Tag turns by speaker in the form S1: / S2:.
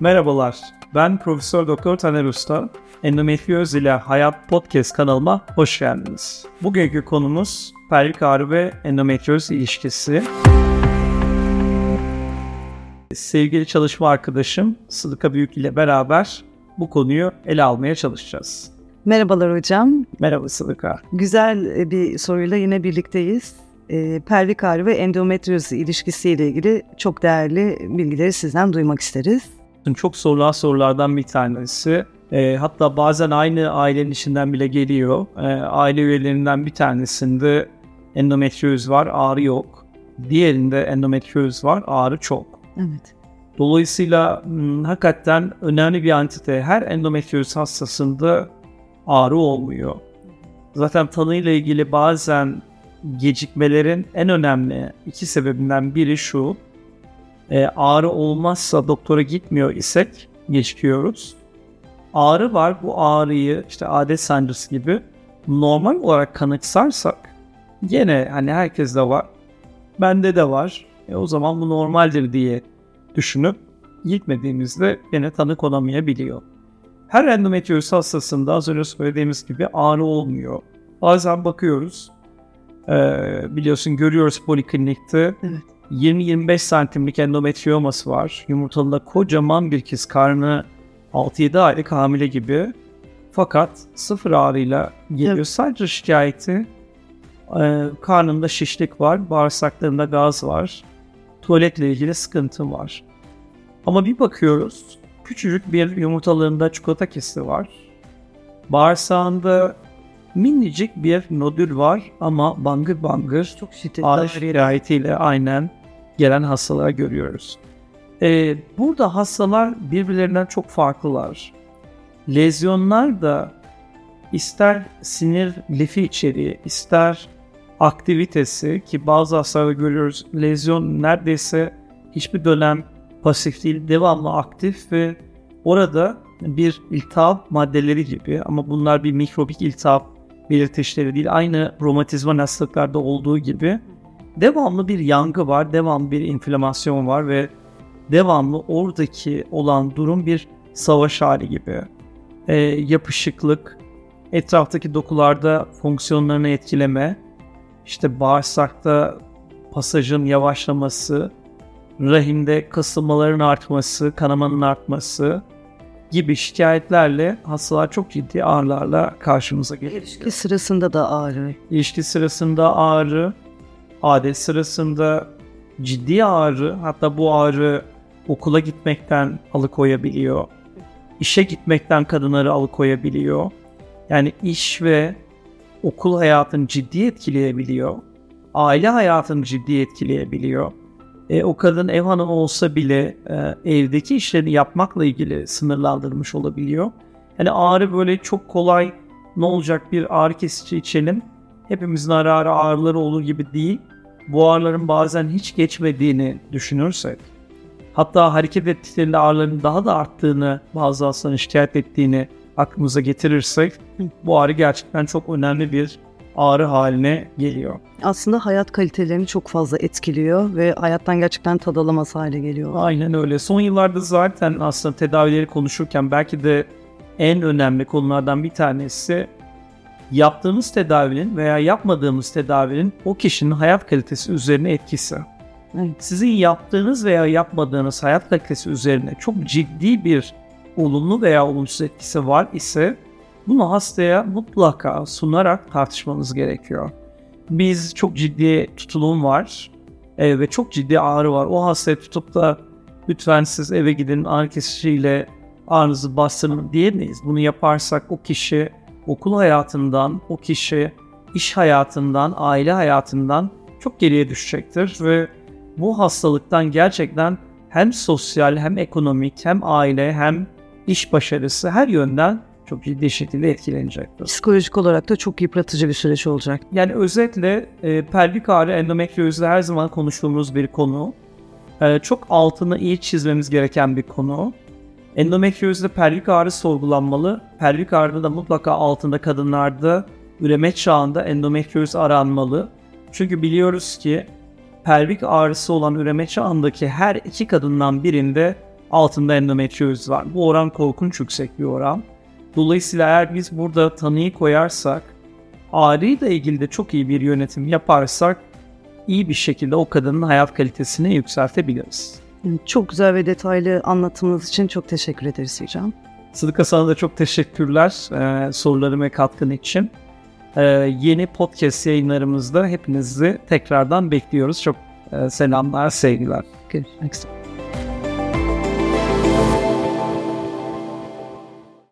S1: Merhabalar, ben Profesör Doktor Taner Usta. Endometrioz ile Hayat Podcast kanalıma hoş geldiniz. Bugünkü konumuz pelvik ağrı ve endometrioz ilişkisi. Sevgili çalışma arkadaşım Sıdıka Büyük ile beraber bu konuyu ele almaya çalışacağız.
S2: Merhabalar hocam.
S1: Merhaba Sıdıka.
S2: Güzel bir soruyla yine birlikteyiz. E, pelvik ağrı ve endometrioz ilişkisiyle ilgili çok değerli bilgileri sizden duymak isteriz.
S1: Çok sorulan sorulardan bir tanesi. E, hatta bazen aynı ailenin içinden bile geliyor. E, aile üyelerinden bir tanesinde endometrioz var, ağrı yok. Diğerinde endometrioz var, ağrı çok.
S2: Evet.
S1: Dolayısıyla hakikaten önemli bir antite. Her endometrioz hastasında ağrı olmuyor. Zaten tanıyla ilgili bazen gecikmelerin en önemli iki sebebinden biri şu. E, ağrı olmazsa doktora gitmiyor isek gecikiyoruz. Ağrı var bu ağrıyı işte adet sancısı gibi normal olarak kanıksarsak gene hani herkeste var. Bende de var. E, o zaman bu normaldir diye düşünüp gitmediğimizde gene tanı konamayabiliyor. Her endometrioz hastasında az önce söylediğimiz gibi ağrı olmuyor. Bazen bakıyoruz e, biliyorsun görüyoruz poliklinikte
S2: Evet.
S1: 20-25 santimlik endometrioması var. Yumurtalıda kocaman bir kız karnı 6-7 aylık hamile gibi. Fakat sıfır ağrıyla geliyor.
S2: Evet.
S1: Sadece şikayeti e, karnında şişlik var, bağırsaklarında gaz var, tuvaletle ilgili sıkıntı var. Ama bir bakıyoruz küçücük bir yumurtalığında çikolata kesti var. Bağırsağında minicik bir nodül var ama bangır bangır
S2: Çok şiddetli ağrı.
S1: şikayetiyle aynen gelen hastalara görüyoruz. Ee, burada hastalar birbirlerinden çok farklılar. Lezyonlar da ister sinir lifi içeriği, ister aktivitesi ki bazı hastalarda görüyoruz lezyon neredeyse hiçbir dönem pasif değil, devamlı aktif ve orada bir iltihap maddeleri gibi ama bunlar bir mikrobik iltihap belirtişleri değil. Aynı romatizma hastalıklarda olduğu gibi devamlı bir yangı var, devamlı bir inflamasyon var ve devamlı oradaki olan durum bir savaş hali gibi. Ee, yapışıklık, etraftaki dokularda fonksiyonlarını etkileme, işte bağırsakta pasajın yavaşlaması, rahimde kasılmaların artması, kanamanın artması gibi şikayetlerle hastalar çok ciddi ağrılarla karşımıza geliyor.
S2: İlişki sırasında da ağrı.
S1: İlişki sırasında ağrı, adet sırasında ciddi ağrı, hatta bu ağrı okula gitmekten alıkoyabiliyor. İşe gitmekten kadınları alıkoyabiliyor. Yani iş ve okul hayatını ciddi etkileyebiliyor. Aile hayatını ciddi etkileyebiliyor. E, o kadın ev hanımı olsa bile e, evdeki işlerini yapmakla ilgili sınırlandırmış olabiliyor. Yani ağrı böyle çok kolay ne olacak bir ağrı kesici içelim. Hepimizin ara ara ağrıları olur gibi değil. Bu ağrıların bazen hiç geçmediğini düşünürsek, hatta hareket ettiklerinde ağrıların daha da arttığını, bazı hastaların şikayet ettiğini aklımıza getirirsek, bu ağrı gerçekten çok önemli bir ağrı haline geliyor.
S2: Aslında hayat kalitelerini çok fazla etkiliyor ve hayattan gerçekten tad alamaz hale geliyor.
S1: Aynen öyle. Son yıllarda zaten aslında tedavileri konuşurken belki de en önemli konulardan bir tanesi yaptığımız tedavinin veya yapmadığımız tedavinin o kişinin hayat kalitesi üzerine etkisi.
S2: Evet.
S1: Sizin yaptığınız veya yapmadığınız hayat kalitesi üzerine çok ciddi bir olumlu veya olumsuz etkisi var ise bunu hastaya mutlaka sunarak tartışmanız gerekiyor. Biz çok ciddi tutulum var e, ve çok ciddi ağrı var. O hastaya tutup da lütfen siz eve gidin ağrı kesiciyle ağrınızı bastırın diyemeyiz. Bunu yaparsak o kişi okul hayatından, o kişi iş hayatından, aile hayatından çok geriye düşecektir ve bu hastalıktan gerçekten hem sosyal hem ekonomik hem aile hem iş başarısı her yönden çok ciddi şekilde etkilenecektir.
S2: Psikolojik olarak da çok yıpratıcı bir süreç olacak.
S1: Yani özetle e, pelvik ağrı endometriozda her zaman konuştuğumuz bir konu. E, çok altını iyi çizmemiz gereken bir konu. Endometriozda pelvik ağrı sorgulanmalı. Pelvik ağrıda da mutlaka altında kadınlarda üreme çağında endometrioz aranmalı. Çünkü biliyoruz ki pelvik ağrısı olan üreme çağındaki her iki kadından birinde altında endometrioz var. Bu oran korkunç yüksek bir oran. Dolayısıyla eğer biz burada tanıyı koyarsak ağrıyla ilgili de çok iyi bir yönetim yaparsak iyi bir şekilde o kadının hayat kalitesini yükseltebiliriz.
S2: Çok güzel ve detaylı anlatımınız için çok teşekkür ederiz hocam.
S1: Sıdıka sana da çok teşekkürler e, sorularım ve katkın için. E, yeni podcast yayınlarımızda hepinizi tekrardan bekliyoruz. Çok e, selamlar, sevgiler.
S2: Görüşmek üzere.